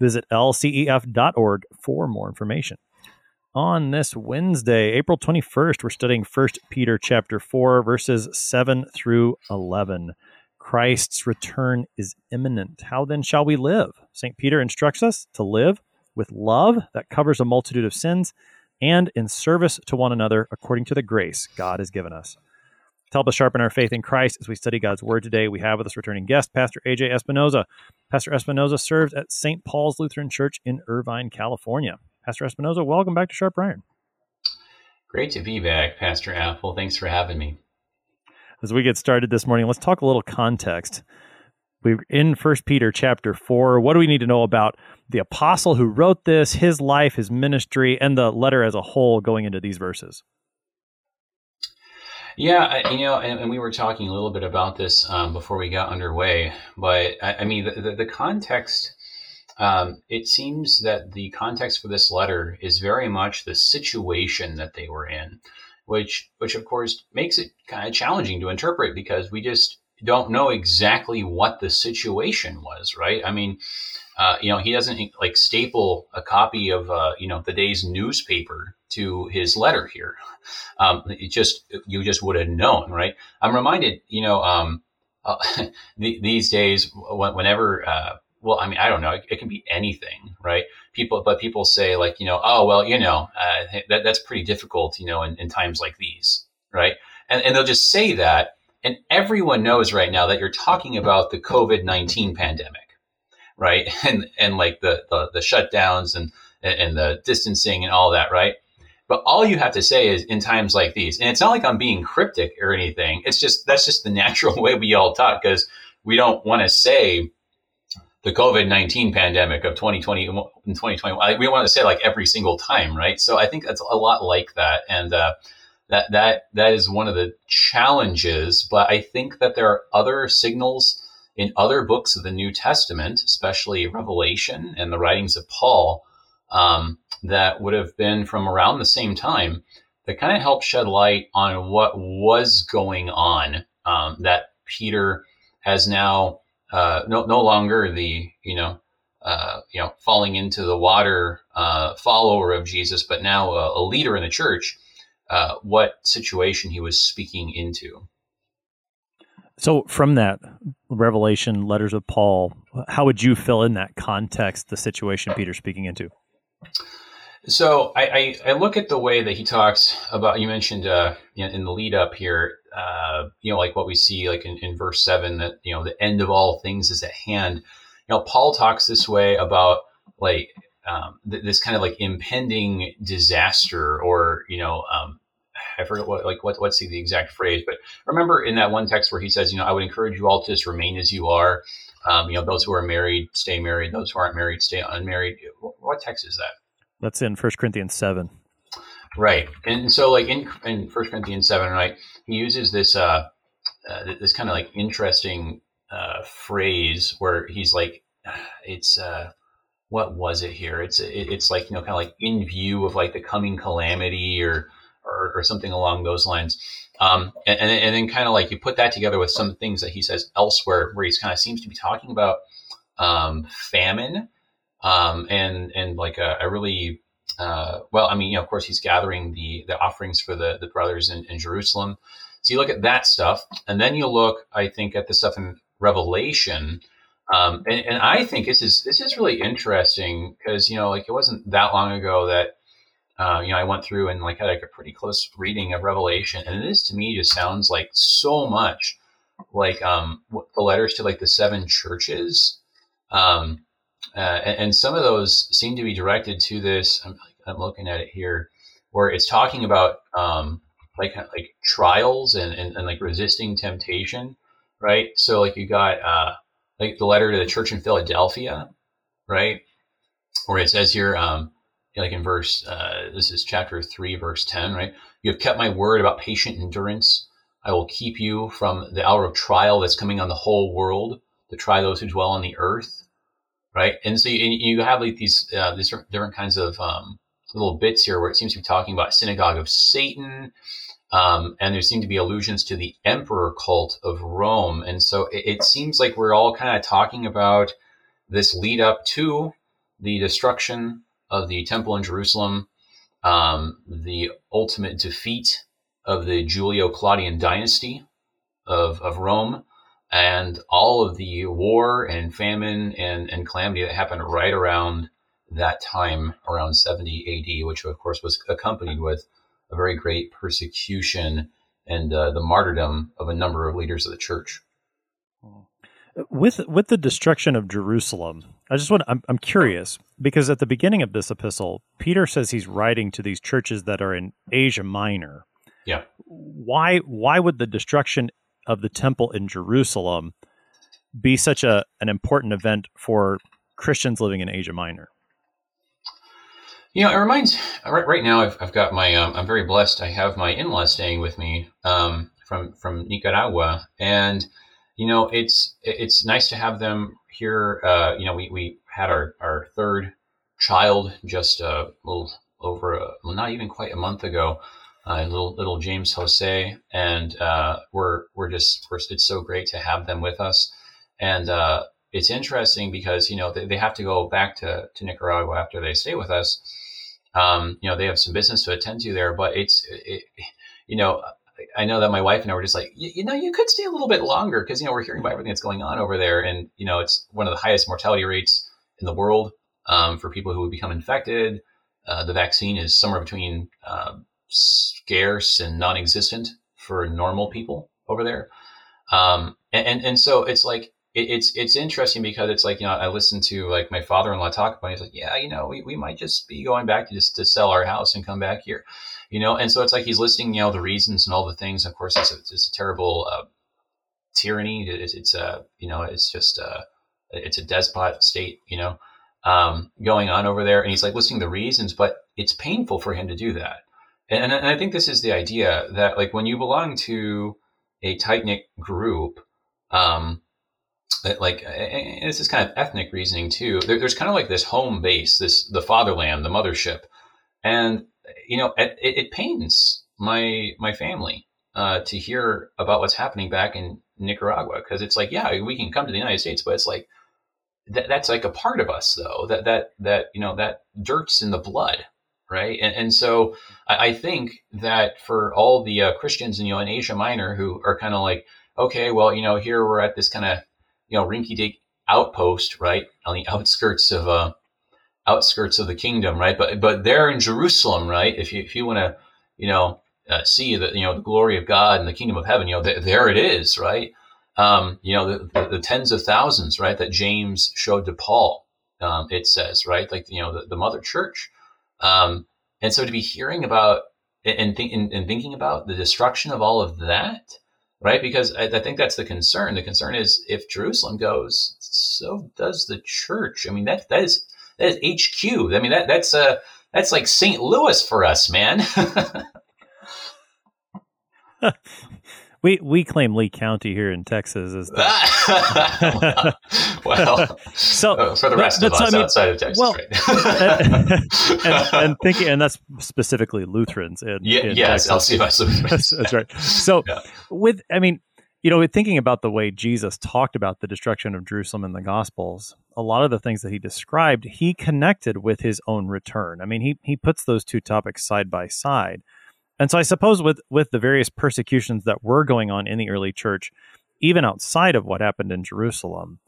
Visit lcef.org for more information. On this Wednesday, April 21st, we're studying 1 Peter chapter 4 verses 7 through 11. Christ's return is imminent. How then shall we live? St. Peter instructs us to live with love that covers a multitude of sins and in service to one another according to the grace God has given us. To help us sharpen our faith in Christ as we study God's Word today, we have with us returning guest, Pastor AJ Espinoza. Pastor Espinoza serves at St. Paul's Lutheran Church in Irvine, California. Pastor Espinoza, welcome back to Sharp Iron. Great to be back, Pastor Appel. Thanks for having me. As we get started this morning, let's talk a little context. We're in First Peter chapter 4. What do we need to know about the apostle who wrote this, his life, his ministry, and the letter as a whole going into these verses? Yeah, you know, and, and, we were talking a little bit about this um, before we got underway, but I, I mean, the, the, the context. Um, it seems that the context for this letter is very much the situation that they were in, which, which of course makes it kind of challenging to interpret because we just don't know exactly what the situation was, right? I mean, uh, you know, he doesn't like staple a copy of, uh, you know, the day's newspaper to his letter here. Um, it just, you just would have known, right? I'm reminded, you know, um, uh, these days, whenever, uh, well, I mean, I don't know. It, it, can be anything, right? People, but people say like, you know, oh, well, you know, uh, that, that's pretty difficult, you know, in, in times like these, right? And, and they'll just say that. And everyone knows right now that you're talking about the COVID 19 pandemic right? And and like the the, the shutdowns and and the distancing and all that, right? But all you have to say is in times like these, and it's not like I'm being cryptic or anything. It's just that's just the natural way we all talk because we don't want to say the COVID nineteen pandemic of 2020 and 2021. We want to say like every single time, right? So I think that's a lot like that, and uh, that that that is one of the challenges. But I think that there are other signals in other books of the New Testament, especially Revelation and the writings of Paul, um, that would have been from around the same time, that kind of help shed light on what was going on. Um, that Peter has now uh, no, no longer the you know uh, you know falling into the water uh, follower of Jesus, but now a, a leader in the church. Uh, what situation he was speaking into. So, from that Revelation, letters of Paul, how would you fill in that context, the situation Peter's speaking into? So, I, I, I look at the way that he talks about. You mentioned uh, in the lead up here, uh, you know, like what we see, like in, in verse seven, that you know the end of all things is at hand. You know, Paul talks this way about like um, th- this kind of like impending disaster, or you know, um, I forget what like what what's the exact phrase, but remember in that one text where he says, you know, I would encourage you all to just remain as you are. Um, you know, those who are married stay married; those who aren't married stay unmarried. What text is that? That's in First Corinthians seven. Right, and so like in in First Corinthians seven, right, he uses this uh, uh this kind of like interesting uh, phrase where he's like, it's uh, what was it here? It's it, it's like you know kind of like in view of like the coming calamity or or, or something along those lines. Um, and, and, and, then kind of like you put that together with some things that he says elsewhere, where he's kind of seems to be talking about um, famine um, and and like a, a really uh, well, I mean, you know, of course, he's gathering the the offerings for the the brothers in, in Jerusalem. So you look at that stuff, and then you look, I think, at the stuff in Revelation. Um, and, and I think this is this is really interesting because you know, like it wasn't that long ago that uh, you know, I went through and like had like a pretty close reading of Revelation, and this to me just sounds like so much like um, the letters to like the seven churches, um, uh, and, and, some of those seem to be directed to this. I'm, I'm looking at it here, where it's talking about um, like like trials and, and, and like resisting temptation, right? So like you got uh, like the letter to the church in Philadelphia, right? where it says here, um, like in verse, uh, this is chapter 3, verse 10, right? You have kept my word about patient endurance. I will keep you from the hour of trial that's coming on the whole world to try those who dwell on the earth, right? And so you, you have like these, uh, these different kinds of um, little bits here where it seems to be talking about synagogue of Satan, um, and there seem to be allusions to the emperor cult of Rome. And so it, it seems like we're all kind of talking about this lead up to the destruction of the temple in Jerusalem, um, the ultimate defeat of the Julio Claudian dynasty of, of Rome, and all of the war and famine and, and calamity that happened right around that time, around 70 AD, which of course was accompanied with a very great persecution and uh, the martyrdom of a number of leaders of the church. With with the destruction of Jerusalem, I just want I'm I'm curious because at the beginning of this epistle, Peter says he's writing to these churches that are in Asia Minor. Yeah. Why why would the destruction of the temple in Jerusalem be such a an important event for Christians living in Asia Minor? You know, it reminds right, right now. I've, I've got my. Um, I'm very blessed. I have my in-laws staying with me um, from from Nicaragua, and you know, it's it's nice to have them here. Uh, you know, we, we had our, our third child just a little over, a, well, not even quite a month ago. Uh, little little James Jose, and uh, we're we're just we're, it's so great to have them with us, and uh, it's interesting because you know they, they have to go back to, to Nicaragua after they stay with us, um, you know, they have some business to attend to there, but it's, it, you know, I know that my wife and I were just like, you, know, you could stay a little bit longer because, you know, we're hearing about everything that's going on over there. And, you know, it's one of the highest mortality rates in the world um, for people who become infected. Uh, the vaccine is somewhere between uh, scarce and non existent for normal people over there. Um, and, and, and so it's like, it, it's it's interesting because it's like you know I listened to like my father-in-law talk about. It. He's like, yeah, you know, we, we might just be going back to just to sell our house and come back here, you know. And so it's like he's listing you know the reasons and all the things. Of course, it's a, it's a terrible uh, tyranny. It's, a you know it's just a, uh, it's a despot state, you know, um, going on over there. And he's like listing the reasons, but it's painful for him to do that. And, and I think this is the idea that like when you belong to a tight knit group. Um, like this is kind of ethnic reasoning too. There, there's kind of like this home base, this the fatherland, the mothership, and you know it, it pains my my family uh, to hear about what's happening back in Nicaragua because it's like yeah we can come to the United States, but it's like that, that's like a part of us though that that that you know that dirt's in the blood right and, and so I, I think that for all the uh, Christians in you know in Asia Minor who are kind of like okay well you know here we're at this kind of you know, rinky dink outpost, right, on the outskirts of uh, outskirts of the kingdom, right? But but there in Jerusalem, right? If you if you want to, you know, uh, see the you know the glory of God and the kingdom of heaven, you know, th- there it is, right? Um, you know, the, the, the, tens of thousands, right, that James showed to Paul. Um, it says, right, like you know, the, the mother church. Um, and so to be hearing about and, th- and, and thinking about the destruction of all of that, right? Because I, I, think that's the concern. The concern is if Jerusalem goes, so does the church. I mean, that that is that is HQ. I mean, that that's uh that's like St. Louis for us, man. We we claim Lee County here in Texas as the well, so uh, for the rest of us I mean, outside of Texas, well, right? and, and, and, thinking, and that's specifically Lutherans. In, yeah, in yes, LCMS Lutherans. that's right. So yeah. with, I mean, you know, thinking about the way Jesus talked about the destruction of Jerusalem in the Gospels, a lot of the things that he described, he connected with his own return. I mean, he he puts those two topics side by side. And so I suppose with with the various persecutions that were going on in the early church, even outside of what happened in Jerusalem,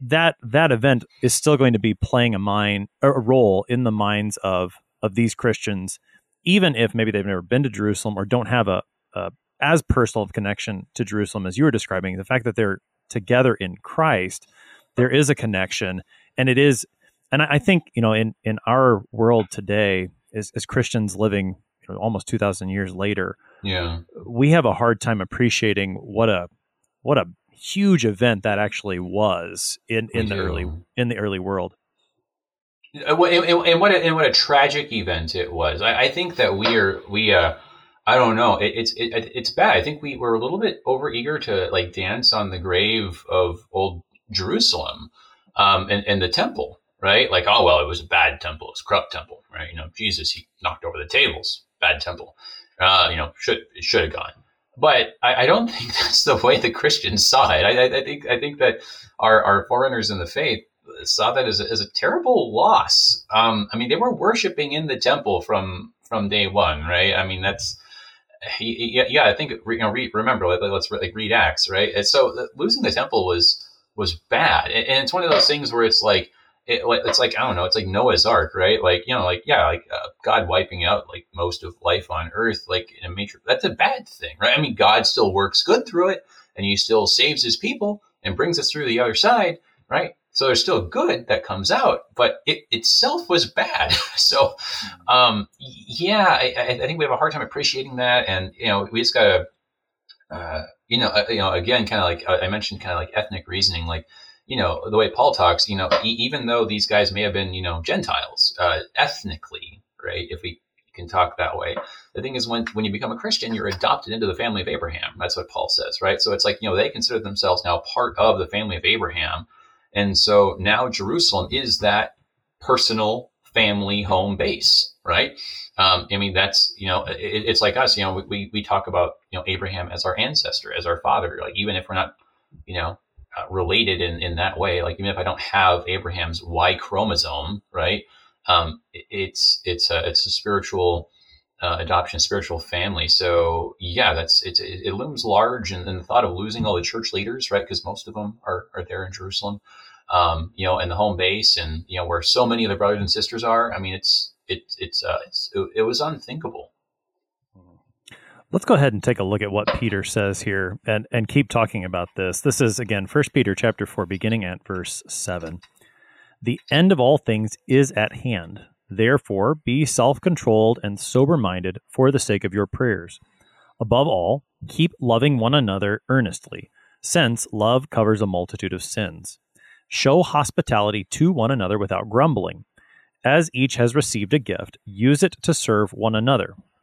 that that event is still going to be playing a mind a role in the minds of of these Christians, even if maybe they've never been to Jerusalem or don't have a, a as personal of connection to Jerusalem as you were describing. The fact that they're together in Christ, there is a connection, and it is. And I think you know in in our world today, as, as Christians living you know, almost 2000 years later yeah we have a hard time appreciating what a what a huge event that actually was in in we the do. early in the early world and, and what a, and what a tragic event it was. I, I think that we are we uh I don't know. It, it's it, it's bad. I think we were a little bit over eager to like dance on the grave of old Jerusalem, um, and, and the temple, right? Like, oh well, it was a bad temple, it's a corrupt temple, right? You know, Jesus he knocked over the tables, bad temple. Uh, you know, should it should have gone. But I, I, don't think that's the way the Christians saw it. I, I, think I think that our, our foreigners in the faith saw that as a, as a terrible loss. Um, I mean, they were worshiping in the temple from from day one, right? I mean, that's yeah, yeah. I think you know, read, remember, let, us like read Acts, right? And so losing the temple was was bad, and it's one of those things where it's like it, it's like I don't know, it's like Noah's Ark, right? Like you know, like yeah, like uh, God wiping out like most of life on Earth, like in a major. That's a bad thing, right? I mean, God still works good through it, and He still saves His people and brings us through the other side, right? So there's still good that comes out, but it itself was bad. so, um, yeah, I, I, think we have a hard time appreciating that, and you know, we just gotta, uh, you know, uh, you know, again, kind of like I mentioned, kind of like ethnic reasoning, like you know, the way Paul talks, you know, e- even though these guys may have been, you know, Gentiles uh, ethnically, right? If we can talk that way. The thing is, when when you become a Christian, you're adopted into the family of Abraham. That's what Paul says, right? So it's like you know they consider themselves now part of the family of Abraham and so now Jerusalem is that personal family home base, right? Um, I mean, that's, you know, it, it's like us, you know, we, we talk about, you know, Abraham as our ancestor, as our father, like even if we're not, you know, uh, related in, in that way, like even if I don't have Abraham's Y chromosome, right? Um, it, it's, it's a, it's a spiritual, uh, adoption, spiritual family. So yeah, that's it. It, looms large, and, and, the thought of losing all the church leaders, right? Because most of them are are there in Jerusalem um, you know, and the home base, and you know where so many of the brothers and sisters are. I mean, it's it, it's uh, it's it, it was unthinkable. Let's go ahead and take a look at what Peter says here and, and keep talking about this. This is again First Peter chapter 4 beginning at verse 7. The end of all things is at hand. Therefore, be self-controlled and sober-minded for the sake of your prayers. Above all, keep loving one another earnestly, since love covers a multitude of sins. Show hospitality to one another without grumbling. As each has received a gift, use it to serve one another,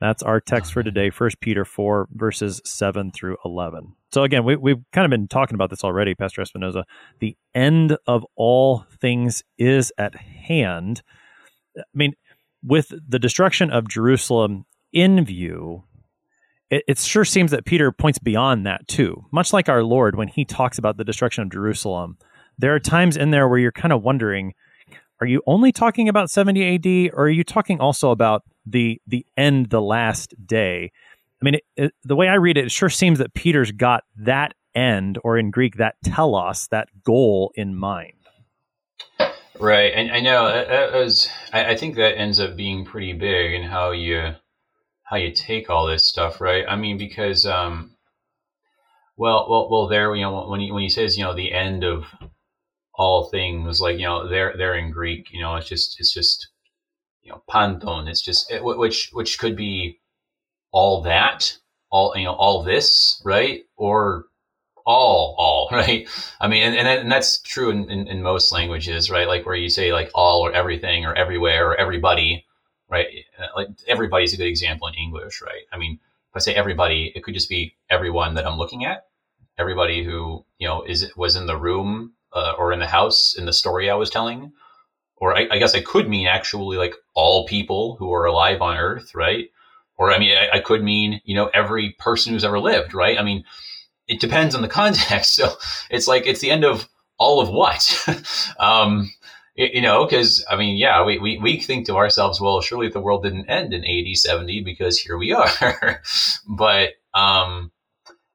That's our text for today, 1 Peter 4, verses 7 through 11. So, again, we, we've kind of been talking about this already, Pastor Espinoza. The end of all things is at hand. I mean, with the destruction of Jerusalem in view, it, it sure seems that Peter points beyond that too. Much like our Lord, when he talks about the destruction of Jerusalem, there are times in there where you're kind of wondering, are you only talking about 70 AD or are you talking also about the the end the last day. I mean it, it, the way i read it it sure seems that peter's got that end or in greek that telos that goal in mind. Right. And i know as I, I think that ends up being pretty big in how you how you take all this stuff right? I mean because um well well well there you know when he when he says you know the end of all things like you know they're they're in greek you know it's just it's just you know panton it's just it, which which could be all that all you know all this right? Or all all right? I mean and, and, and that's true in, in, in, most languages right? Like where you say like all or everything or everywhere or everybody right? Uh, like everybody's a good example in english right? I mean if i say everybody it could just be everyone that i'm looking at. Everybody who you know is was in the room uh, or in the house in the story i was telling or I, I, guess I could mean actually like all people who are alive on Earth, right? Or I mean, I, I, could mean you know every person who's ever lived, right? I mean, it depends on the context. So it's like it's the end of all of what, um, it, you know? Because I mean, yeah, we, we we think to ourselves, well, surely the world didn't end in AD 70 because here we are, but um,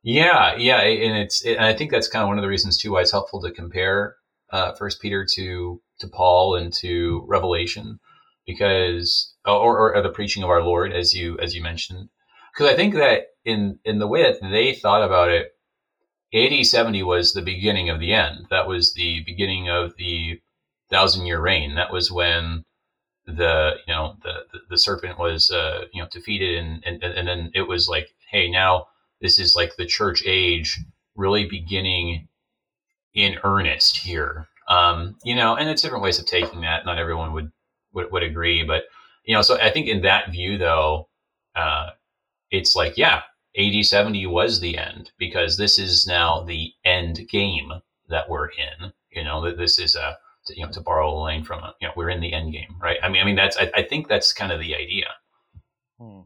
yeah, yeah, and it's it, and I think that's kind of one of the reasons too why it's helpful to compare uh, First Peter to to Paul and to Revelation, because or, or the preaching of our Lord, as you as you mentioned, because I think that in in the way that they thought about it, AD 70 was the beginning of the end. That was the beginning of the thousand year reign. That was when the you know the the, serpent was uh, you know defeated, and, and and then it was like, hey, now this is like the church age really beginning in earnest here. Um, you know, and it's different ways of taking that. Not everyone would would, would agree, but you know, so I think in that view, though, uh, it's like, yeah, AD 70 was the end because this is now the end game that we're in. You know, that this is a, to, you know, to borrow a line from a, you know, we're in the end game, right? I mean, I mean, that's, I, I think that's kind of the idea. Hmm.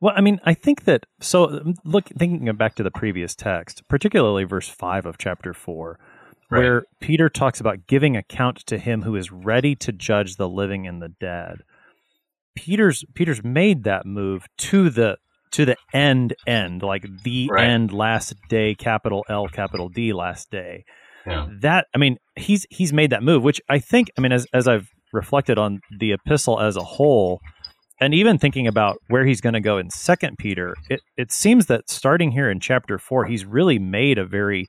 Well, I mean, I think that, so look, thinking back to the previous text, particularly verse 5 of chapter 4, right. where Peter talks about giving account to him who is ready to judge the living and the dead. Peter's Peter's made that move to the to the end end like the right. end last day capital L capital D last day. Yeah. That I mean he's he's made that move which I think I mean as as I've reflected on the epistle as a whole and even thinking about where he's going to go in second Peter it it seems that starting here in chapter 4 he's really made a very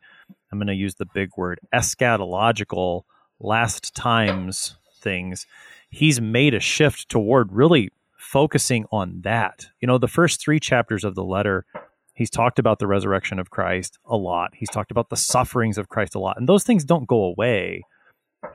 I'm going to use the big word eschatological last times things he's made a shift toward really focusing on that. You know, the first three chapters of the letter, he's talked about the resurrection of Christ a lot. He's talked about the sufferings of Christ a lot. And those things don't go away.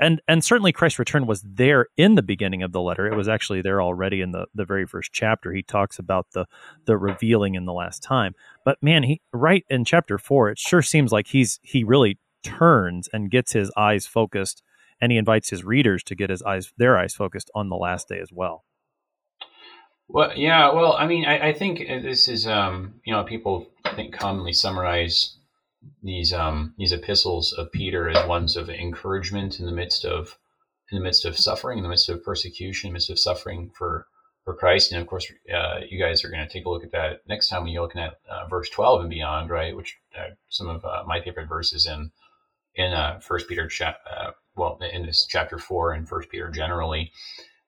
And and certainly Christ's return was there in the beginning of the letter. It was actually there already in the, the very first chapter. He talks about the the revealing in the last time. But man, he right in chapter four, it sure seems like he's he really turns and gets his eyes focused and he invites his readers to get his eyes their eyes focused on the last day as well. Well, yeah. Well, I mean, I, I think this is, um, you know, people think commonly summarize these um, these epistles of Peter as ones of encouragement in the midst of in the midst of suffering, in the midst of persecution, in the midst of suffering for for Christ. And of course, uh, you guys are going to take a look at that next time when you're looking at uh, verse 12 and beyond, right? Which uh, some of uh, my favorite verses in in uh, First Peter, chap- uh, well, in this chapter four and First Peter generally.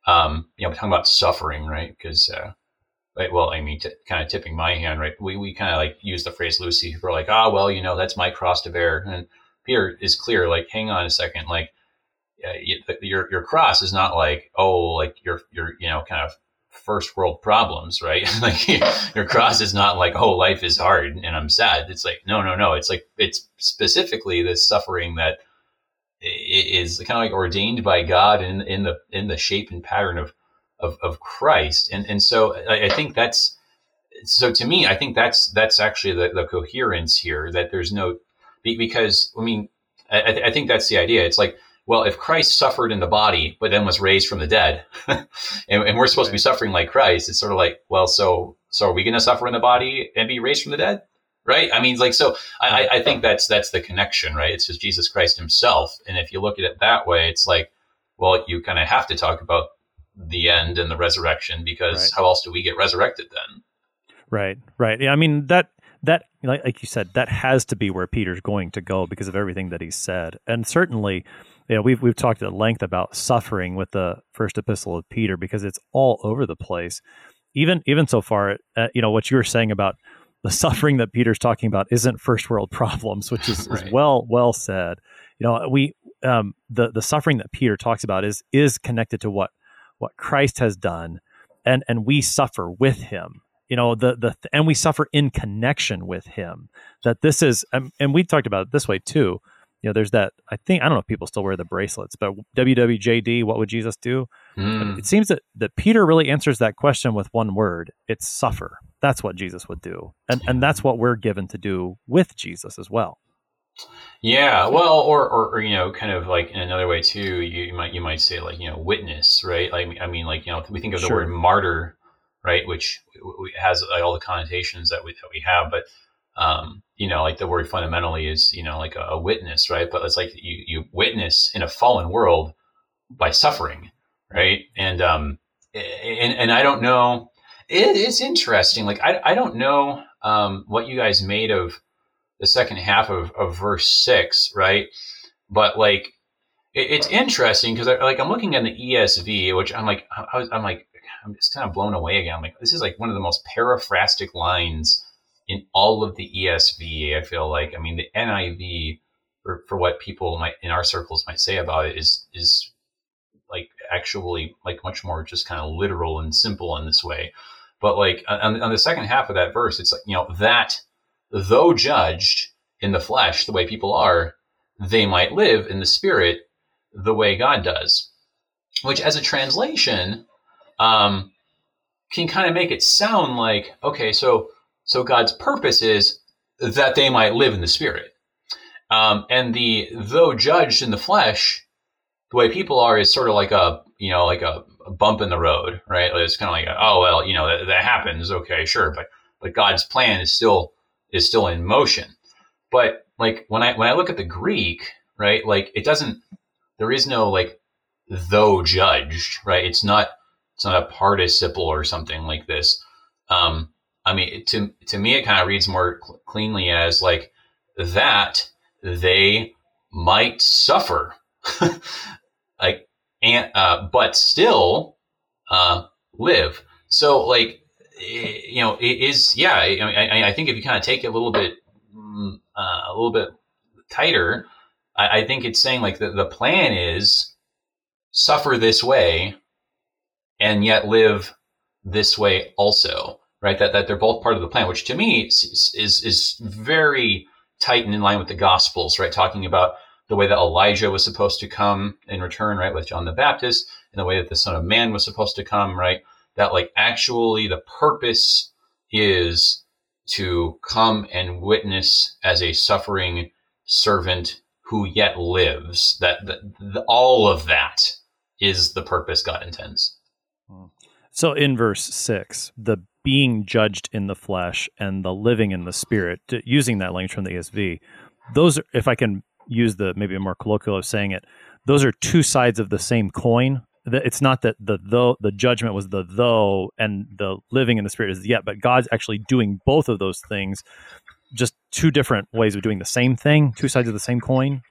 Um, you know, talking about suffering, right? Because, uh, well, I mean, t- kind of tipping my hand, right? We, we kind of like use the phrase Lucy. We're like, ah, oh, well, you know, that's my cross to bear. And Peter is clear, like, hang on a second, like, uh, your your cross is not like, oh, like your your you know, kind of first world problems, right? like your cross is not like, oh, life is hard and I'm sad. It's like, no, no, no. It's like it's specifically the suffering that is kind of like ordained by God in in the in the shape and pattern of of, of Christ, and and so I, I think that's so to me, I think that's that's actually the, the coherence here that there's no because I mean I, I think that's the idea. It's like well, if Christ suffered in the body but then was raised from the dead, and, and, we're supposed to be suffering like Christ, it's sort of like well, so so are we going to suffer in the body and be raised from the dead? right? I mean, like, so I, I think that's that's the connection, right? It's just Jesus Christ Himself, and if you look at it that way, it's like, well, you kind of have to talk about the end and the resurrection because right. how else do we get resurrected then? Right, right. Yeah, I mean that that like, like you said, that has to be where Peter's going to go because of everything that he said, and certainly. You know, we've we've talked at length about suffering with the first epistle of Peter because it's all over the place. Even even so far, uh, you know what you were saying about the suffering that Peter's talking about isn't first world problems, which is, right. is well well said. You know, we um, the the suffering that Peter talks about is is connected to what what Christ has done, and and we suffer with Him. You know, the the and we suffer in connection with Him. That this is, um, and we talked about it this way too. You know, there's that. I think I don't know if people still wear the bracelets, but WWJD, what would Jesus do? Mm. It seems that that Peter really answers that question with one word: it's suffer that's what Jesus would do. And and that's what we're given to do with Jesus as well. Yeah, well, or, or, or, you know, kind of like in another way too. You, you, might you might say like you know witness, right? Like I mean, like you know, we think of the sure. word martyr, right, which has like, all the connotations that we that we have, but um, you know, like the word fundamentally is you know like a, a witness, right? But it's like you you witness in a fallen world by suffering, right? And um, and and I don't know it is interesting. Like I, I don't know um, what you guys made of the second half of, of verse six, right? But like it, it's interesting because like I'm looking at the ESV, which I'm like I am like I'm just kind of blown away again. I'm like this is like one of the most paraphrastic lines in all of the ESV. I feel like, I mean, the NIV for, for what people might in our circles might say about it is is like actually like much more just kind of literal and simple in this way. But like on, on the second half of that verse, it's like you know that though judged in the flesh the way people are, they might live in the spirit the way God does. Which, as a translation, um, can kind of make it sound like okay, so so God's purpose is that they might live in the spirit. Um, and the though judged in the flesh, the way people are is sort of like a you know like a, bump in the road, right? It's kind of like a, oh well, you know that, that happens, okay, sure, but but God's plan is still is still in motion. But like when I when I look at the Greek, right, like it doesn't there is no like though judged, right? It's not it's not a participle or something like this. Um, I mean, to to me, it kind of reads more cl- cleanly as like that they might suffer, like, and uh, but still uh, live. So, like, you know, it is yeah. I, I, I think if you kind of take it a little bit, mm, uh, a little bit tighter, I, I think it's saying like the, the plan is suffer this way and yet live this way also right that, that they're both part of the plan which to me is is, is very tight and in line with the gospels right talking about the way that elijah was supposed to come in return right with john the baptist and the way that the son of man was supposed to come right that like actually the purpose is to come and witness as a suffering servant who yet lives. That, the, all of that is the purpose God intends. So in verse six, the being judged in the flesh and the living in the spirit, using that language from the ESV, those are, if I can use the maybe a more colloquial of saying it, those are two sides of the same coin. It's not that the though the judgment was the though and the living in the spirit is the yet, but God's actually doing both of those things just two different ways of doing the same thing, two sides of the same coin?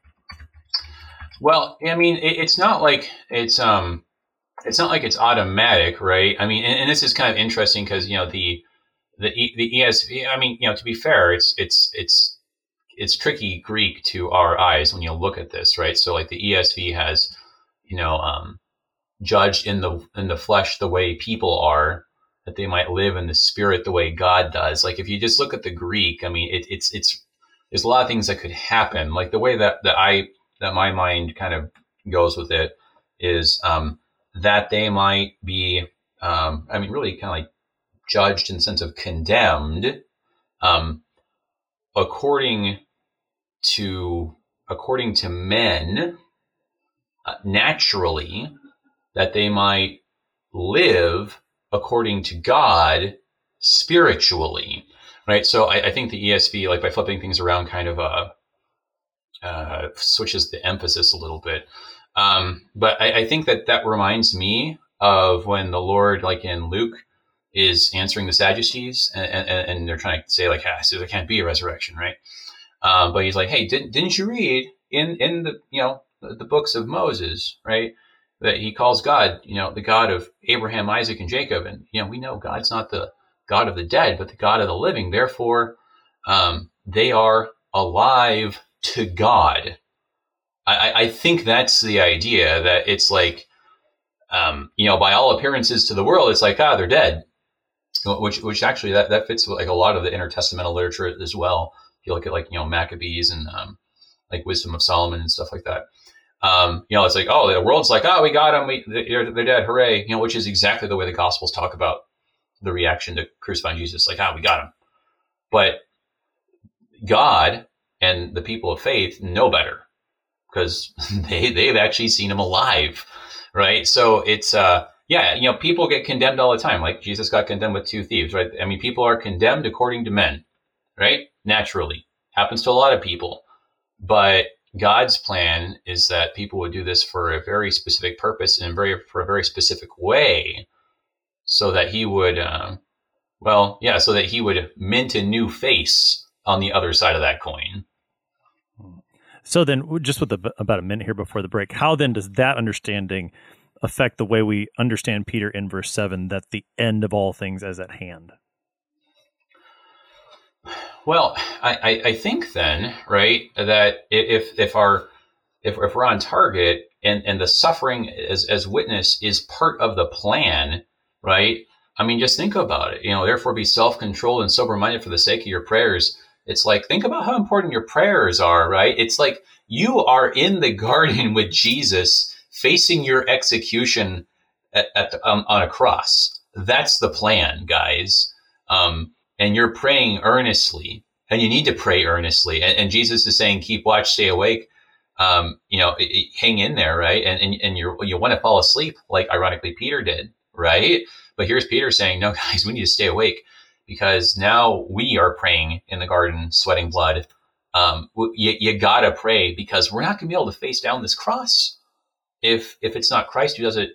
Well, I mean, it, it's not like it's um, it's not like it's automatic, right? I mean, and, and this is kind of interesting because you know the the the ESV. I mean, you know, to be fair, it's it's it's it's tricky Greek to our eyes when you look at this, right? So, like the ESV has, you know, um, judged in the in the flesh the way people are, that they might live in the spirit the way God does. Like if you just look at the Greek, I mean, it, it's it's there's a lot of things that could happen. Like the way that that I that my mind kind of goes with it is um, that they might be, um, I mean, really kind of like judged in the sense of condemned, um, according to according to men, uh, naturally, that they might live according to God spiritually, right? So I, I, think the ESV, like by flipping things around, kind of uh, uh, switches the emphasis a little bit. Um, but I, I, think that that reminds me of when the Lord, like in Luke, is answering the Sadducees, and, and, and they're trying to say like, ah, so there can't be a resurrection, right? Um, but he's like, hey, didn't didn't you read in in the you know the books of Moses, right? That he calls God, you know, the God of Abraham, Isaac, and Jacob. And, you know, we know God's not the God of the dead, but the God of the living. Therefore, um, they are alive to God. I, I, think that's the idea that it's like, um, you know, by all appearances to the world, it's like, ah, they're dead. Which, which actually that, that fits with like a lot of the intertestamental literature as well. If you look at like, you know, Maccabees and, um, like Wisdom of Solomon and stuff like that. Um, you know, it's like, oh, the world's like, oh, we got them, we, they're, they're dead, hooray! You know, which is exactly the way the Gospels talk about the reaction to crucifying Jesus, like, ah, oh, we got him. But God and the people of faith know better because they they've actually seen him alive, right? So it's uh, yeah, you know, people get condemned all the time, like Jesus got condemned with two thieves, right? I mean, people are condemned according to men, right? Naturally, happens to a lot of people, but God's plan is that people would do this for a very specific purpose and very for a very specific way, so that He would, uh, well, yeah, so that He would mint a new face on the other side of that coin. So then, just with the, about a minute here before the break, how then does that understanding affect the way we understand Peter in verse seven that the end of all things is at hand? Well, I, I think then, right, that if if our if, if we're on target and, and the suffering as, as witness is part of the plan, right? I mean, just think about it. You know, therefore be self controlled and sober minded for the sake of your prayers. It's like, think about how important your prayers are, right? It's like you are in the garden with Jesus facing your execution at, at the, um, on a cross. That's the plan, guys. Um, and you're praying earnestly, and you need to pray earnestly. And, and Jesus is saying, keep watch, stay awake. Um, you know, it, it, hang in there, right? And and, and you you want to fall asleep, like ironically Peter did, right? But here's Peter saying, no, guys, we need to stay awake because now we are praying in the garden, sweating blood. Um, you, you gotta pray because we're not gonna be able to face down this cross if if it's not Christ who does it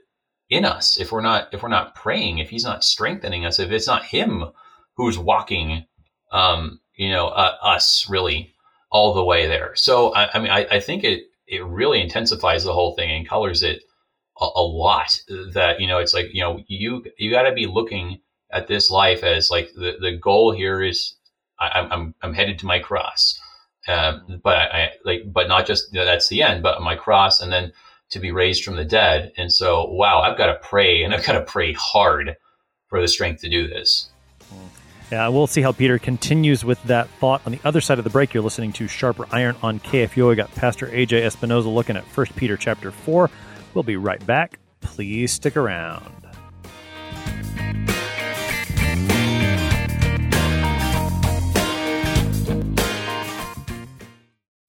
in us. If we're not if we're not praying, if He's not strengthening us, if it's not Him who's walking, um, you know, uh, us really all the way there. So I, I mean, I, I, think it it really intensifies the whole thing and colors it a, a lot. That you know, it's like you know, you you got to be looking at this life as like the the goal here is I, am I'm I'm headed to my cross, um, but I, like but not just you know, that's the end, but my cross and then to be raised from the dead. And so, wow, I've got to pray and I've got to pray hard for the strength to do this. Yeah, we'll see how Peter continues with that thought on the other side of the break. You're listening to Sharper Iron on KFUO. We got Pastor AJ Espinoza looking at 1 Peter chapter 4. We'll be right back. Please stick around.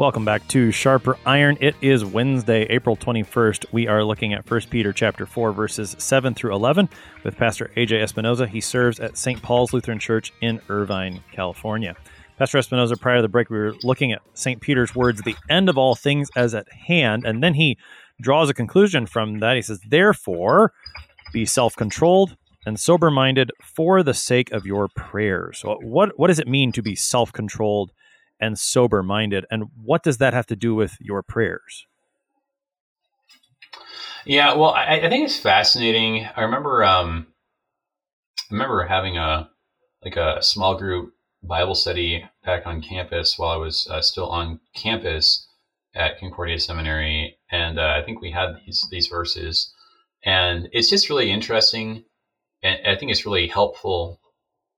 Welcome back to Sharper Iron. It is Wednesday, April 21st. We are looking at 1 Peter chapter 4 verses 7 through 11 with Pastor AJ Espinoza. He serves at St. Paul's Lutheran Church in Irvine, California. Pastor Espinoza, prior to the break, we were looking at St. Peter's words, the end of all things as at hand, and then he draws a conclusion from that. He says, Therefore, be self controlled and sober minded for the sake of your prayers. So, what, what does it mean to be self controlled and sober minded. And what does that have to do with your prayers? Yeah, well, I, I think it's fascinating. I remember, um, I remember having a like a small group Bible study back on campus while I was uh, still on campus at Concordia Seminary, and uh, I think we had these these verses, and it's just really interesting, and I think it's really helpful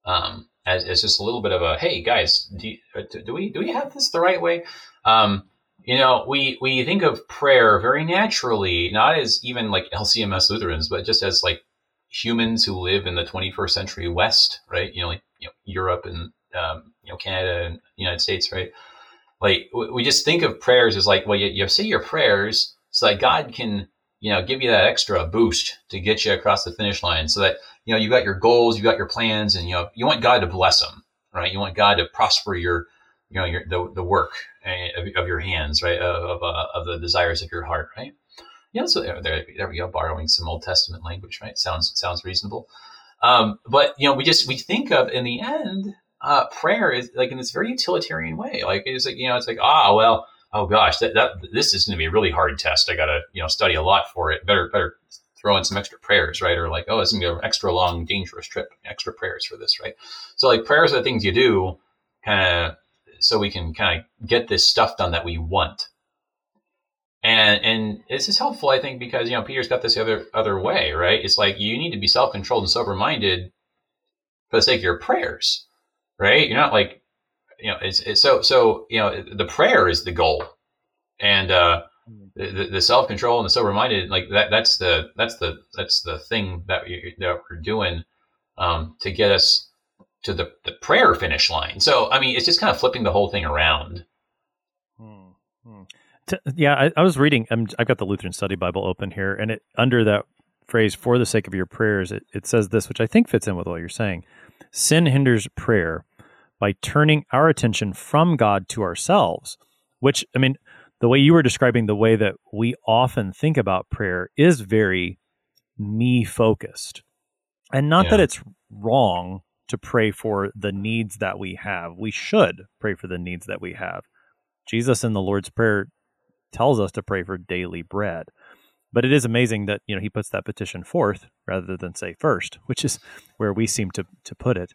um, as, as just a little bit of a hey guys do, uh, do we do we have this the right way? Um, you know we we think of prayer very naturally not as even like lcms lutherans but just as like humans who live in the 21st century west right? You know like you know, europe and um, you know canada and united states right? Like we just think of prayers as like well you, you say your prayers so that god can you know give you that extra boost to get you across the finish line so that you know, you've got your goals, you've got your plans, and you know, you want God to bless them, right? You want God to prosper your, you know, your the, the work eh, of, of your hands, right? Of uh, of the desires of your heart, right? Yeah, so there, there, we go, borrowing some Old Testament language, right? Sounds sounds reasonable. Um, but you know, we just we think of in the end, uh, prayer is like in this very utilitarian way. Like it's like you know, it's like ah, well, oh gosh, that, that this is going to be a really hard test. I got to you know study a lot for it. Better better throw in some extra prayers, right? Or like, oh, it's gonna be an extra long, dangerous trip, extra prayers for this, right? So like prayers are things you do kind of so we can kind of get this stuff done that we want. And and this is helpful, I think, because you know Peter's got this other other way, right? It's like you need to be self controlled and sober minded for the sake of your prayers, right? You're not like you know it's, it's so so you know the prayer is the goal, and uh, the, the self control and the sober minded, like that, that's the that's the that's the thing that we, that we're doing um, to get us to the, the prayer finish line. So I mean, it's just kind of flipping the whole thing around. Hmm. yeah, I, I, was reading. Um, I've got the Lutheran Study Bible open here, and it under that phrase "for the sake of your prayers," it, it says this, which I think fits in with what you're saying. sin hinders prayer by turning our attention from God to ourselves, which, I mean, the way you were describing the way that we often think about prayer is very me focused. And not yeah. that it's wrong to pray for the needs that we have. We should pray for the needs that we have. Jesus in the Lord's Prayer tells us to pray for daily bread. But it is amazing that you know he puts that petition forth rather than say first, which is where we seem to to put it.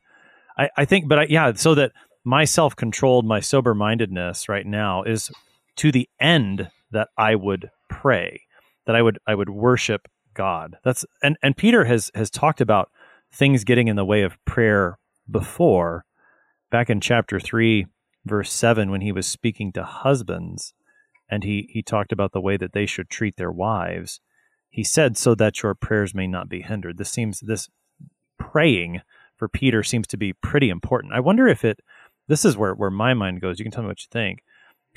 I, I think, but I, yeah, so that my self controlled, my sober mindedness right now is to the end that I would pray, that I would I would worship God. That's and and Peter has has talked about things getting in the way of prayer before, back in chapter three, verse seven, when he was speaking to husbands and he, he talked about the way that they should treat their wives. He said, so that your prayers may not be hindered. This seems, this praying for Peter seems to be pretty important. I wonder if it, this is where, where my mind goes. You can tell me what you think.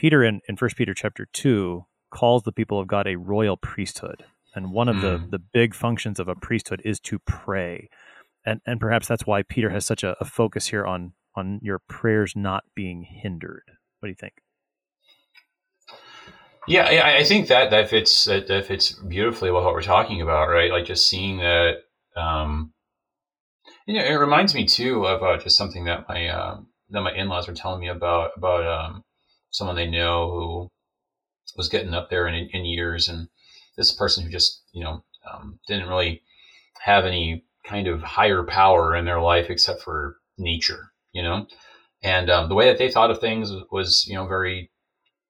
Peter in, in 1 Peter chapter 2 calls the people of God a royal priesthood. And one of mm. the, hmm. the big functions of a priesthood is to pray. And, and perhaps that's why Peter has such a, a focus here on, on your prayers not being hindered. What do you think? Yeah, I, I think that that fits that, that fits beautifully with what we're talking about, right? Like just seeing that. Um, you know, it reminds me too of uh, just something that my uh, that my in-laws were telling me about about um, someone they know who was getting up there in, in years, and this person who just you know um, didn't really have any kind of higher power in their life except for nature, you know. And um, the way that they thought of things was, you know, very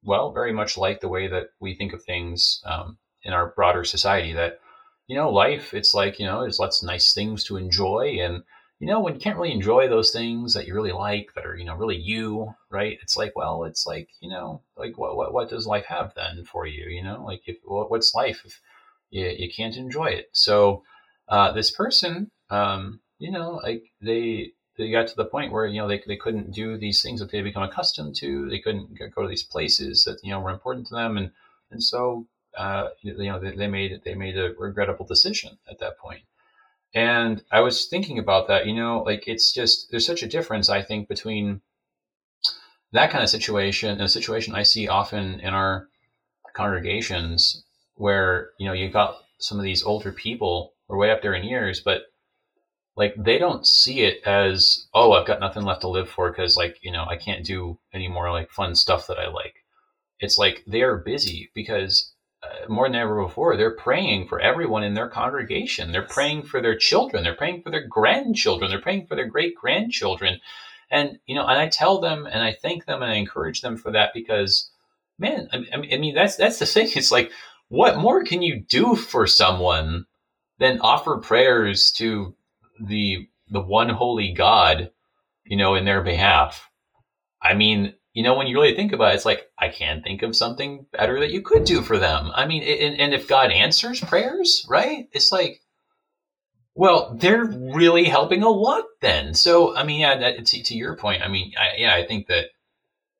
well, very much like the way that we think of things um, in our broader society. That you know, life it's like you know, there's lots of nice things to enjoy, and you know, when you can't really enjoy those things that you really like, that are you know really you, right? It's like, well, it's like you know, like what what what does life have then for you? You know, like if what's life if you, you can't enjoy it? So uh, this person, um, you know, like they they got to the point where you know they, they couldn't do these things that they become accustomed to. They couldn't go to these places that you know were important to them, and and so uh, you know they, they made they made a regrettable decision at that point. And I was thinking about that. You know, like it's just there's such a difference I think between that kind of situation and a situation I see often in our congregations where you know you've got some of these older people who are way up there in years, but like they don't see it as oh i've got nothing left to live for because like you know i can't do any more like fun stuff that i like it's like they're busy because uh, more than ever before they're praying for everyone in their congregation. They're praying for their children. They're praying for their grandchildren. They're praying for their great grandchildren and you know and i tell them and i thank them and i encourage them for that because man i, I mean that's that's the thing. It's like what more can you do for someone than offer prayers to the the one holy God, you know, in their behalf. I mean, you know, when you really think about it, it's like I can't think of something better that you could do for them. I mean, and, and if God answers prayers, right? It's like, well, they're really helping a lot then. So, I mean, yeah, that, to, to your point, I mean, I, yeah, I think that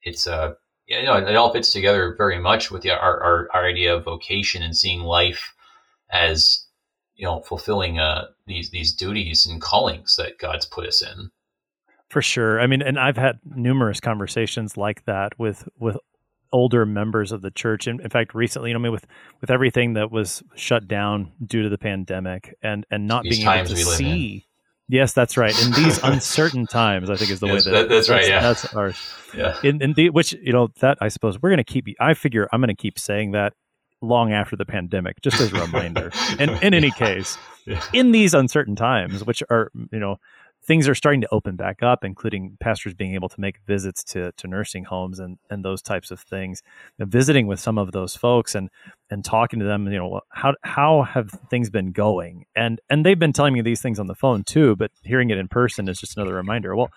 it's uh, you know, it all fits together very much with the, our, our our idea of vocation and seeing life as you know fulfilling uh, these these duties and callings that God's put us in. For sure. I mean, and I've had numerous conversations like that with with older members of the church. And in fact, recently, you know, I mean, with with everything that was shut down due to the pandemic and and not these being able to see. Yes, that's right. In these uncertain times, I think is the yes, way that, that that's, right. Yeah, that's ours. Yeah. In, in the which you know that I suppose we're going to keep. I figure I'm going to keep saying that long after the pandemic, just as a reminder. and in any case, yeah. in these uncertain times, which are, you know, things are starting to open back up, including pastors being able to make visits to, to nursing homes and, and those types of things. And visiting with some of those folks and and talking to them, you know, how how have things been going? And and they've been telling me these things on the phone too, but hearing it in person is just another reminder. Well,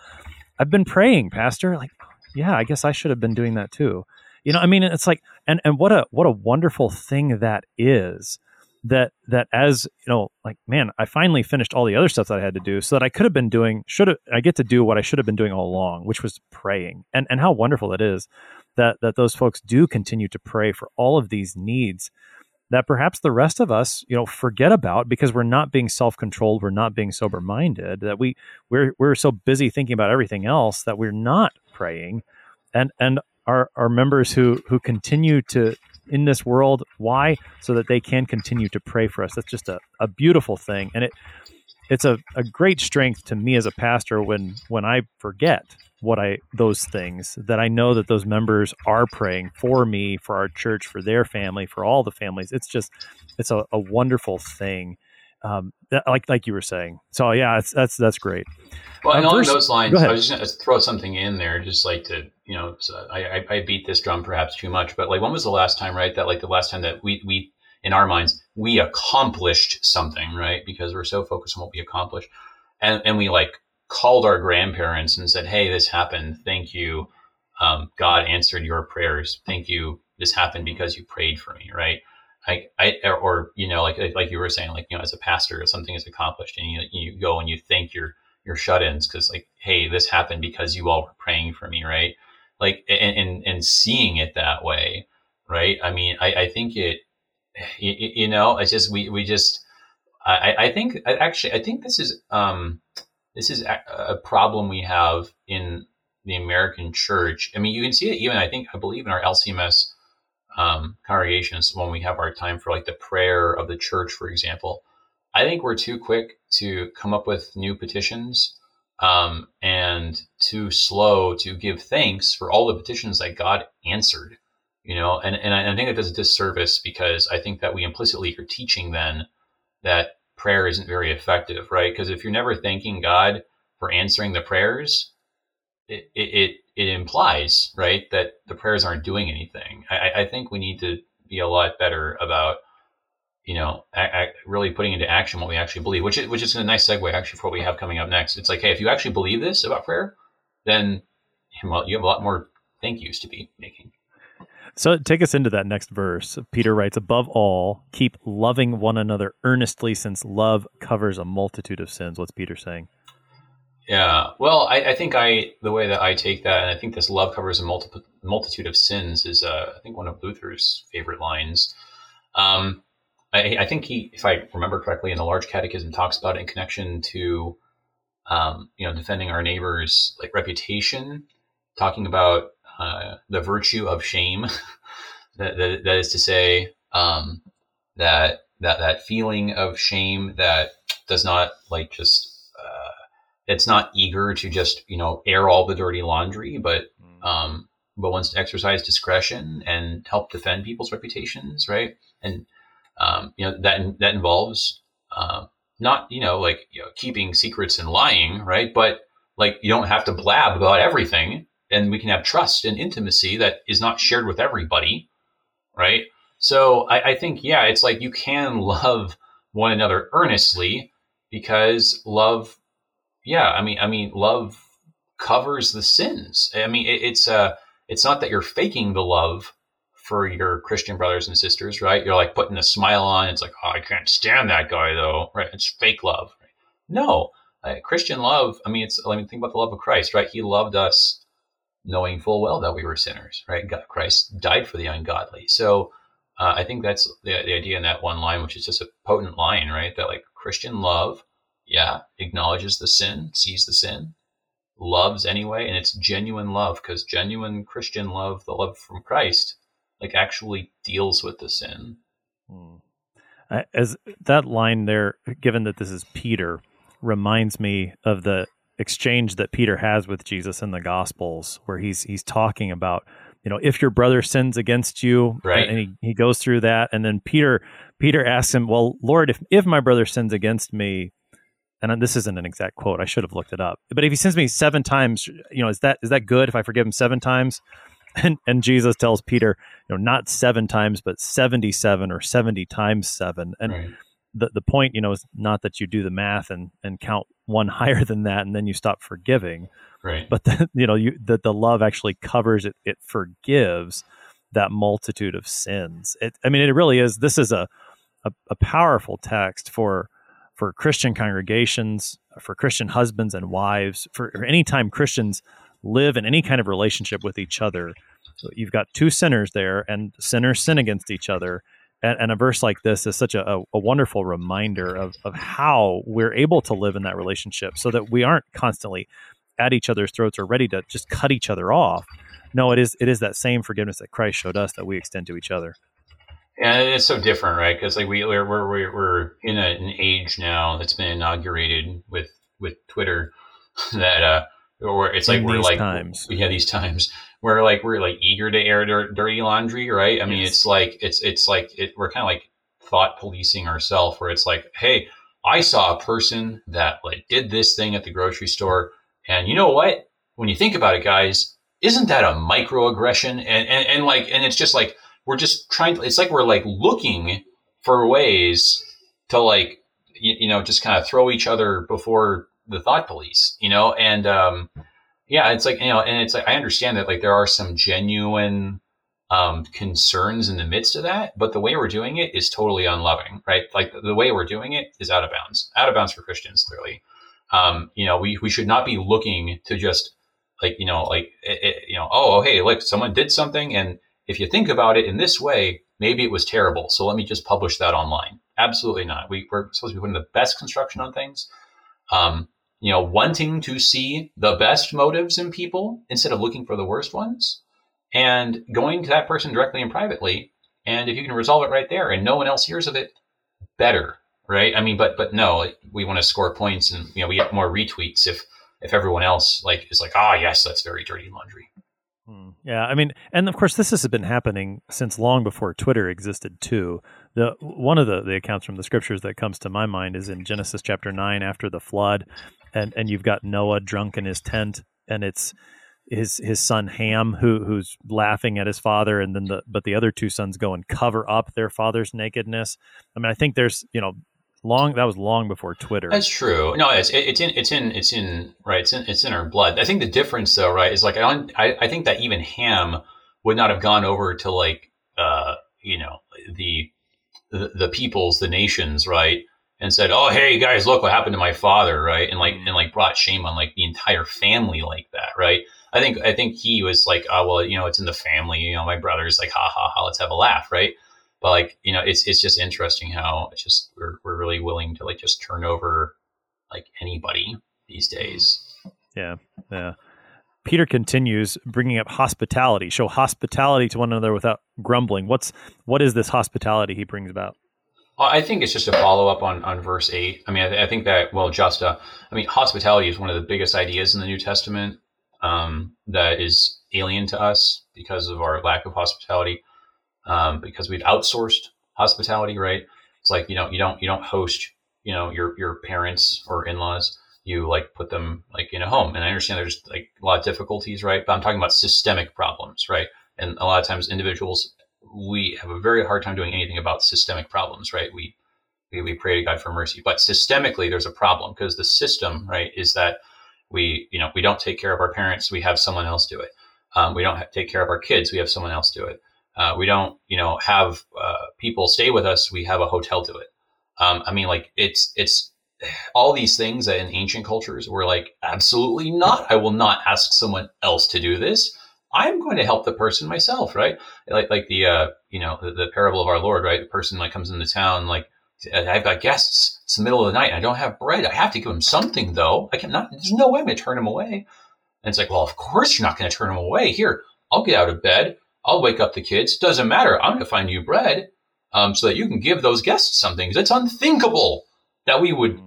I've been praying, Pastor. Like, yeah, I guess I should have been doing that too. You know, I mean, it's like, and and what a what a wonderful thing that is. That that as you know, like man, I finally finished all the other stuff that I had to do, so that I could have been doing should have I get to do what I should have been doing all along, which was praying. And and how wonderful it is that that those folks do continue to pray for all of these needs that perhaps the rest of us, you know, forget about because we're not being self-controlled, we're not being sober-minded, that we we're we're so busy thinking about everything else that we're not praying. And and our our members who who continue to in this world, why? So that they can continue to pray for us. That's just a, a beautiful thing. And it it's a, a great strength to me as a pastor when when I forget what I those things that I know that those members are praying for me, for our church, for their family, for all the families. It's just it's a, a wonderful thing. Um, that, like like you were saying. So yeah, that's that's great. Well, and uh, along those lines, I was just going to throw something in there, just like to you know, so I, I beat this drum perhaps too much, but like when was the last time, right? That like the last time that we we in our minds we accomplished something, right? Because we're so focused on what we accomplished, and and we like called our grandparents and said, "Hey, this happened. Thank you. Um, God answered your prayers. Thank you. This happened because you prayed for me." Right? I, I, or you know, like like you were saying, like you know, as a pastor, something is accomplished, and you you go and you thank your your shut-ins because like, hey, this happened because you all were praying for me, right? Like, and and, and seeing it that way, right? I mean, I, I think it, you, you know, it's just we we just, I I think actually I think this is um this is a problem we have in the American church. I mean, you can see it even, I think, I believe in our LCMS um, congregations when we have our time for like the prayer of the church, for example. I think we're too quick to come up with new petitions um, and too slow to give thanks for all the petitions that God answered. You know, and, and I, think it does a disservice because I think that we implicitly are teaching then that prayer isn't very effective, right? Because if you're never thanking God for answering the prayers, it, it, it implies, right, that the prayers aren't doing anything. I, I think we need to be a lot better about, you know, really putting into action what we actually believe, which is, which is a nice segue actually for what we have coming up next. It's like, hey, if you actually believe this about prayer, then well, you have a lot more thank yous to be making. So take us into that next verse. Peter writes, Above all, keep loving one another earnestly, since love covers a multitude of sins. What's Peter saying? Yeah. Well, I, I think I the way that I take that, and I think this love covers a multi- multitude of sins is, uh, I think, one of Luther's favorite lines. Um, I, I, think he, if I remember correctly, in the Large Catechism, talks about it in connection to, um, you know, defending our neighbor's like reputation, talking about uh, the virtue of shame. that, that, that is to say, um, that that that feeling of shame that does not like just uh, it's not eager to just you know air all the dirty laundry, but mm. um, but wants to exercise discretion and help defend people's reputations, right? And um, you know that that involves uh, not you know like you know, keeping secrets and lying, right? But like you don't have to blab about everything and we can have trust and intimacy that is not shared with everybody, right? So I, I think, yeah, it's like you can love one another earnestly because love, yeah, I mean, I mean, love covers the sins. I mean, it, it's uh, it's not that you're faking the love for your Christian brothers and sisters, right? You're like putting a smile on. It's like, oh, I can't stand that guy though, right? It's fake love. No, uh, Christian love. I mean, it's. Let me think about the love of Christ, right? He loved us knowing full well that we were sinners, right? God, Christ died for the ungodly. So uh, I think that's the, the idea in that one line, which is just a potent line, right? That like Christian love, yeah, acknowledges the sin, sees the sin, loves anyway, and it's genuine love because genuine Christian love, the love from Christ, like actually deals with the sin. Hmm. As that line there, given that this is Peter, reminds me of the exchange that Peter has with Jesus in the Gospels, where he's he's talking about, you know, if your brother sins against you, right. and he, he goes through that, and then Peter Peter asks him, Well, Lord, if if my brother sins against me, and this isn't an exact quote, I should have looked it up, but if he sins me seven times, you know, is that is that good if I forgive him seven times? And and Jesus tells Peter, you know, not seven times, but seventy seven or seventy times seven, and. Right the, the point, you know, is not that you do the math and, and count one higher than that and then you stop forgiving. Right. But the, you know, you that the love actually covers it, it forgives that multitude of sins. It, I mean, it really is. This is a, a, a powerful text for for Christian congregations, for Christian husbands and wives, for, for any time Christians live in any kind of relationship with each other. So you've got two sinners there, and sinners sin against each other And, and a verse like this is such a, a, wonderful reminder of, of how we're able to live in that relationship so that we aren't constantly at each other's throats or ready to just cut each other off. No, it is it is that same forgiveness that Christ showed us that we extend to each other. And it's so different, right? Because like we we're we're we're in a, an age now that's been inaugurated with with Twitter that uh or it's like In we're like times. yeah these times where like we're like eager to air dir- dirty laundry, right? I mean, Yes. it's like it's it's like it, we're kind of like thought policing ourselves, where it's like, hey, I saw a person that like did this thing at the grocery store, and you know what? When you think about it, guys, isn't that a microaggression? And and, and like and it's just like we're just trying to. It's like we're like looking for ways to like you, you know just kind of throw each other before the thought police, you know, and um, yeah, it's like you know, and it's like I understand that like there are some genuine um, concerns in the midst of that, but the way we're doing it is totally unloving, right? Like the, way we're doing it is out of bounds, out of bounds for Christians, clearly. Um, you know, we we should not be looking to just like you know, like it, it, you know, oh, hey, look, someone did something, and if you think about it in this way, maybe it was terrible, so let me just publish that online. Absolutely not. We, we're supposed to be putting the best construction on things. Um, you know, wanting to see the best motives in people instead of looking for the worst ones, and going to that person directly and privately. And if you can resolve it right there, and no one else hears of it, better, right? I mean, but but no, we want to score points, and you know, we get more retweets if if everyone else like is like, ah, yes, that's very dirty laundry. Hmm. Yeah, I mean, and of course, this has been happening since long before Twitter existed too. The one of the, the accounts from the scriptures that comes to my mind is in Genesis chapter nine after the flood, and and you've got Noah drunk in his tent, and it's his his son Ham who who's laughing at his father, and then the but the other two sons go and cover up their father's nakedness. I mean, I think there's you know long that was long before Twitter. That's true. No, it's it's in it's in it's in right. It's in it's in our blood. I think the difference though, right, is like I don't I, I think that even Ham would not have gone over to like uh you know the the, the peoples, the nations, right, and said, oh hey guys, look what happened to my father, right, and like mm-hmm. and like brought shame on like the entire family like that, right. I think I think he was like, oh well, you know, it's in the family. You know, my brother's like, ha ha ha, let's have a laugh, right? But like, you know, it's it's just interesting how it's just we're we're really willing to like just turn over like anybody these mm-hmm. days. Yeah, yeah. Peter continues bringing up hospitality. Show hospitality to one another without grumbling. What's what is this hospitality he brings about? I think it's just a follow up on, on verse eight. I mean, I, I think that well, just uh, I mean, hospitality is one of the biggest ideas in the New Testament um, that is alien to us because of our lack of hospitality, um, because we've outsourced hospitality. Right? It's like you know, you don't you don't host you know your your parents or in laws. You like put them like in a home, and I understand there's like a lot of difficulties, right? But I'm talking about systemic problems, right? And a lot of times, individuals we have a very hard time doing anything about systemic problems, right? We we, we pray to God for mercy, but systemically there's a problem because the system, right, is that we you know we don't take care of our parents, we have someone else do it. Um, we don't take care of our kids, we have someone else do it. Uh, we don't you know have uh, people stay with us, we have a hotel do it. Um, I mean, like it's it's all these things that in ancient cultures were like absolutely not. I will not ask someone else to do this. I'm going to help the person myself, right? Like like the uh, you know the, the parable of our Lord, right? The person like comes into town, like I've got guests. It's the middle of the night. And I don't have bread. I have to give them something though. I cannot. There's no way I'm going to turn them away. And it's like, well, of course you're not going to turn them away. Here, I'll get out of bed. I'll wake up the kids. Doesn't matter. I'm going to find you bread, um, so that you can give those guests something. It's unthinkable that we would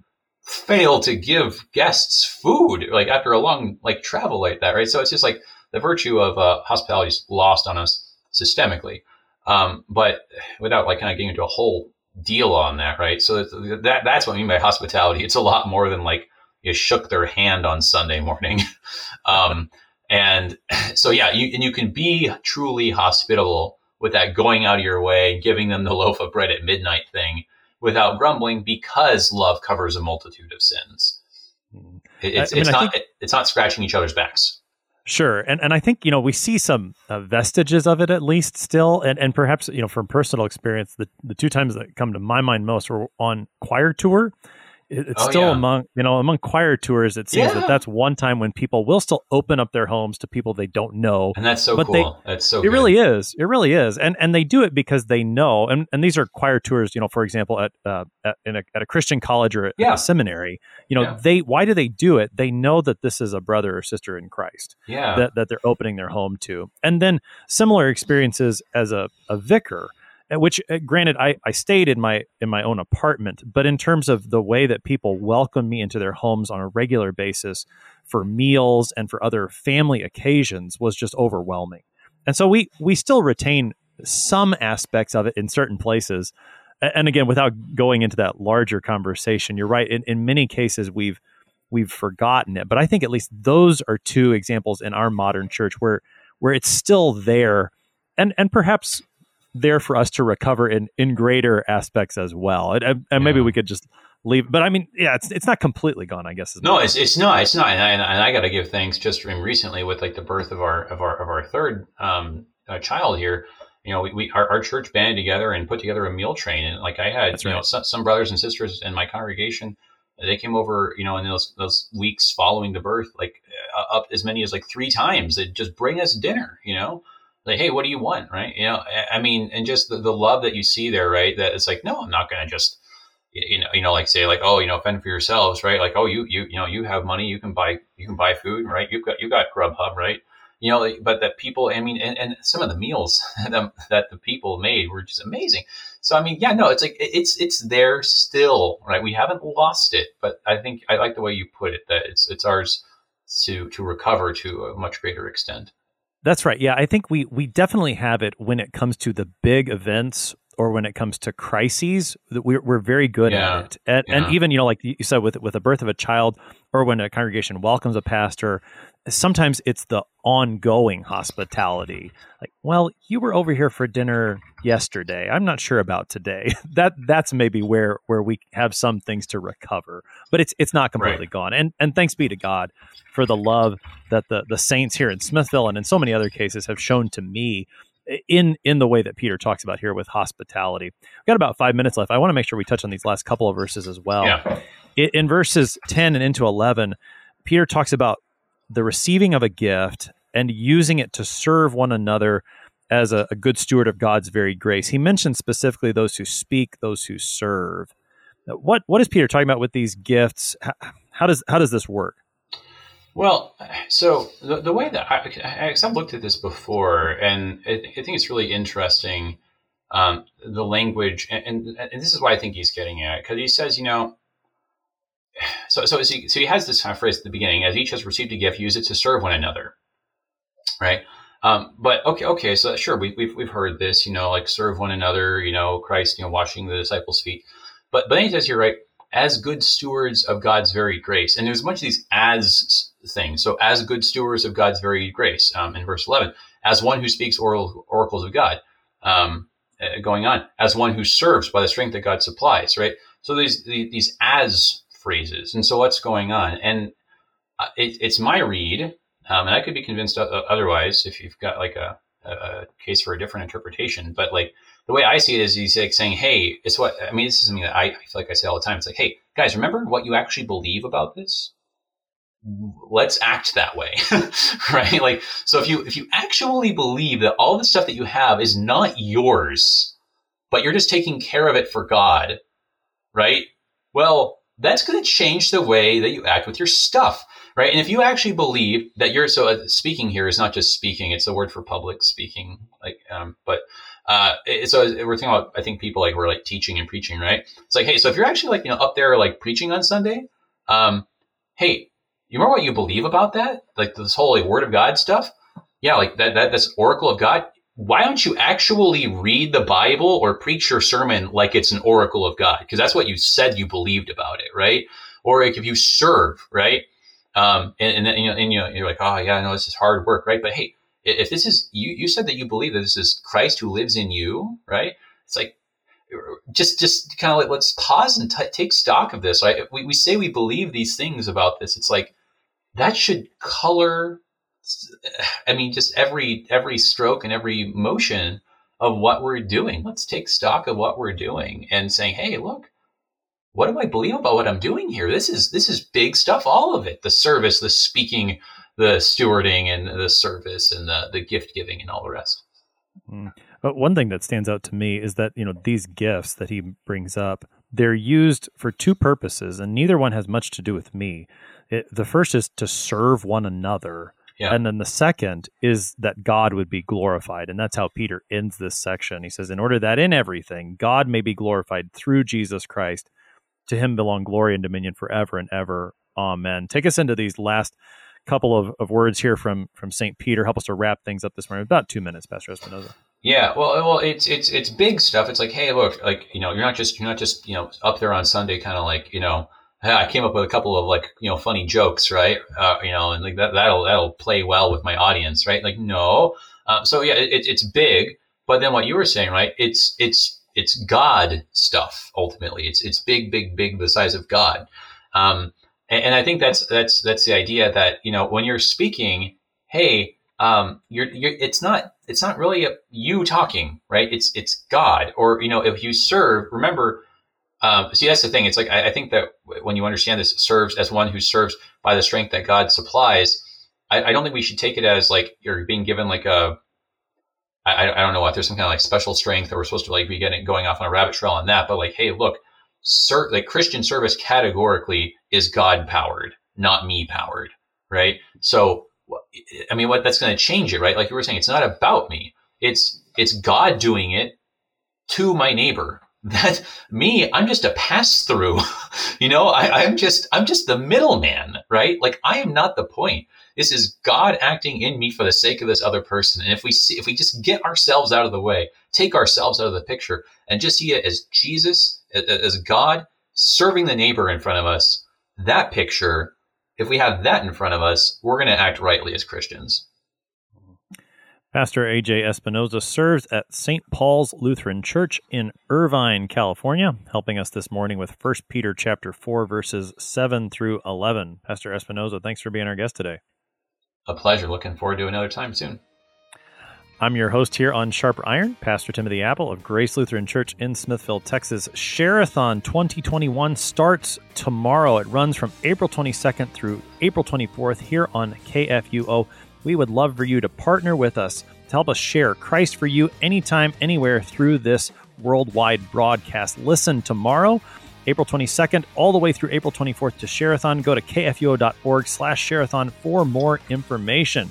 fail to give guests food like after a long like travel like that, right? So it's just like the virtue of uh, hospitality is lost on us systemically. Um, but without like kind of getting into a whole deal on that, right? So that, that that's what I mean by hospitality. It's a lot more than like you shook their hand on Sunday morning. um, and so yeah, you and you can be truly hospitable with that going out of your way, giving them the loaf of bread at midnight thing without grumbling because love covers a multitude of sins. It's, I mean, it's not think- it's not scratching each other's backs. Sure, and and I think you know we see some uh, vestiges of it at least still, and and perhaps you know from personal experience, the the two times that come to my mind most were on choir tour, it's Oh, still yeah. among you know among choir tours. It seems Yeah. that that's one time when people will still open up their homes to people they don't know. And that's so But they- cool. that's so It good. really is. It really is, and and they do it because they know. And, and these are choir tours. You know, for example, at uh, at, in a, at a Christian college or at Yeah. a seminary. You know, they why do they do it? They know that this is a brother or sister in Christ Yeah. that that they're opening their home to. And then similar experiences as a, a vicar. Uh, Which, uh, granted, I, I stayed in my in my own apartment, but in terms of the way that people welcome me into their homes on a regular basis for meals and for other family occasions was just overwhelming. And so we we still retain some aspects of it in certain places. And again, without going into that larger conversation, you're right. In, in many cases, we've we've forgotten it. But I think at least those are two examples in our modern church where where it's still there, and and perhaps there for us to recover in in greater aspects as well. And, and- and maybe we could just leave. But I mean, yeah, it's it's not completely gone. I guess. No, it's it's not. It's not. And I, and I got to give thanks just recently with like the birth of our of our of our third um, uh, child here. You know, we, we our, our church banded together and put together a meal train, and like I had, That's you know, some, some brothers and sisters in my congregation. They came over, you know, in those those weeks following the birth, like uh, up as many as like three times. They just bring us dinner, you know, like, hey, what do you want, right? You know, I- mean, and just the, the love that you see there, right? That it's like, no, I'm not going to just you know, you know, like say like, oh, you know, fend for yourselves, right? Like, oh, you, you, you know, you have money, you can buy, you can buy food, right? You've got, you got Grubhub, right? You know, but that people, I mean, and, and some of the meals that, that the people made were just amazing. So, I mean, yeah, no, it's like, it's, it's there still, right? We haven't lost it, but I think I like the way you put it, that it's, it's ours to, to recover to a much greater extent. That's right. Yeah, I think we we definitely have it when it comes to the big events or when it comes to crises. That we're we're very good Yeah. at it, and, Yeah. and even you know, like you said, with with the birth of a child or when a congregation welcomes a pastor, sometimes it's the ongoing hospitality. Like, well, you were over here for dinner yesterday. I'm not sure about today. that that's maybe where where we have some things to recover, but it's it's not completely Right. gone. And and thanks be to God for the love that the the saints here in Smithville and in so many other cases have shown to me in in the way that Peter talks about here with hospitality. We've got about five minutes left. I want to make sure we touch on these last couple of verses as well. Yeah. I- In verses ten and into eleven, Peter talks about the receiving of a gift and using it to serve one another as a, a good steward of God's very grace. He mentions specifically those who speak, those who serve. What what is Peter talking about with these gifts? How, how does how does this work? Well, so the, the way that I, I, I've looked at this before, and I, I think it's really interesting um, the language, and, and, and this is why I think he's getting at because he says, you know, so so is he, so he has this kind of phrase at the beginning: as each has received a gift, use it to serve one another, right? Um, but okay, okay, so sure, we, we've we've heard this, you know, like serve one another, you know, Christ, you know, washing the disciples' feet, but but then he says here, right? as good stewards of God's very grace. And there's a bunch of these as things. So, as good stewards of God's very grace, um, in verse 11, as one who speaks oral, oracles of God, um, uh, going on, as one who serves by the strength that God supplies, right? So, these, these as phrases. And so, what's going on? And uh, it, it's my read, um, and I could be convinced otherwise if you've got like a, a, case for a different interpretation. But like the way I see it is he's like saying, Hey, it's what I mean, this is something that I, I feel like I say all the time. It's like, Hey, guys, remember what you actually believe about this? Let's act that way. right? Like, so if you if you actually believe that all the stuff that you have is not yours, but you're just taking care of it for God, right? Well, that's going to change the way that you act with your stuff, right? And if you actually believe that you're so uh, speaking here is not just speaking; it's a word for public speaking, like, um, but uh, so we're thinking about, I think people like we're like teaching and preaching, right? It's like, hey, so if you're actually like, you know, up there like preaching on Sunday, um, hey, you remember what you believe about that? Like this whole word of God stuff? Yeah, like that, that, that's oracle of God. Why don't you actually read the Bible or preach your sermon like it's an oracle of God? Because that's what you said you believed about it, right? Or like if you serve, right? Um, and, and you know, and you know, you're like, oh yeah, I know this is hard work, right? But hey, if this is you you said that you believe that this is christ who lives in you right it's like just just kind of like let's pause and t- take stock of this right we, we say we believe these things about this it's like that should color i mean just every every stroke and every motion of what we're doing let's take stock of what we're doing and saying hey look what do I believe about what I'm doing here? This is this is big stuff. All of it, the service, the speaking, the stewarding, and the service, and the the gift giving, and all the rest. Mm. But one thing that stands out to me is that you know these gifts that he brings up, they're used for two purposes, and neither one has much to do with me. It, the first is to serve one another, yeah. and then the second is that God would be glorified, and that's how Peter ends this section. He says, "In order that in everything God may be glorified through Jesus Christ, to Him belong glory and dominion forever and ever. Amen." Take us into these last couple of, of words here from from Saint Peter. Help us to wrap things up this morning. About two minutes, Pastor Espinosa. Yeah, well, uh, well, it's it's it's big stuff. It's like, hey, look, like you know, you're not just you're not just you know up there on Sunday, kind of like you know, I came up with a couple of like you know funny jokes, right? Uh, you know, and like that that'll that'll play well with my audience, right? Like, no, um, so yeah, it, it's big, but then what you were saying, right? It's it's it's God stuff ultimately. It's it's big, big, big, the size of God. Um, and, and I think that's that's that's the idea that you know when you're speaking, hey um, you're, you're, it's not, it's not really a, you talking, right? It's, it's God. Or, you know, if you serve, remember, um, see, that's the thing. It's like, I, I, think that when you understand this, serves as one who serves by the strength that God supplies. I, I don't think we should take it as like you're being given like a, I, I don't know what, there's some kind of like special strength or we're supposed to like be getting, going off on a rabbit trail on that. But like, hey, look, ser- like Christian service categorically is God powered, not me powered, right? So I mean, what that's going to change it, right? Like you were saying, it's not about me. It's it's God doing it to my neighbor. That me, I'm just a pass through. you know, I, I'm just I'm just the middleman, right? Like I am not the point. This is God acting in me for the sake of this other person. And if we see, if we just get ourselves out of the way, take ourselves out of the picture, and just see it as Jesus, as God serving the neighbor in front of us, that picture if we have that in front of us, we're going to act rightly as Christians. Pastor AJ Espinosa serves at St. Paul's Lutheran Church in Irvine, California, helping us this morning with 1 Peter chapter 4 verses 7 through 11. Pastor Espinosa, thanks for being our guest today. A pleasure. Looking forward to another time soon. I'm your host here on Sharp Iron, Pastor Timothy Appel of Grace Lutheran Church in Smithville, Texas. Share-a-thon 2021 starts tomorrow. It runs from April 22nd through April 24th here on KFUO. We would love for you to partner with us to help us share Christ for you anytime, anywhere through this worldwide broadcast. Listen tomorrow, April 22nd, all the way through April 24th to Share-a-thon. Go to kfuo.org slash Share-a-thon for more information.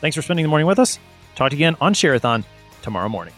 Thanks for spending the morning with us. Talk to you again on Share-a-thon tomorrow morning.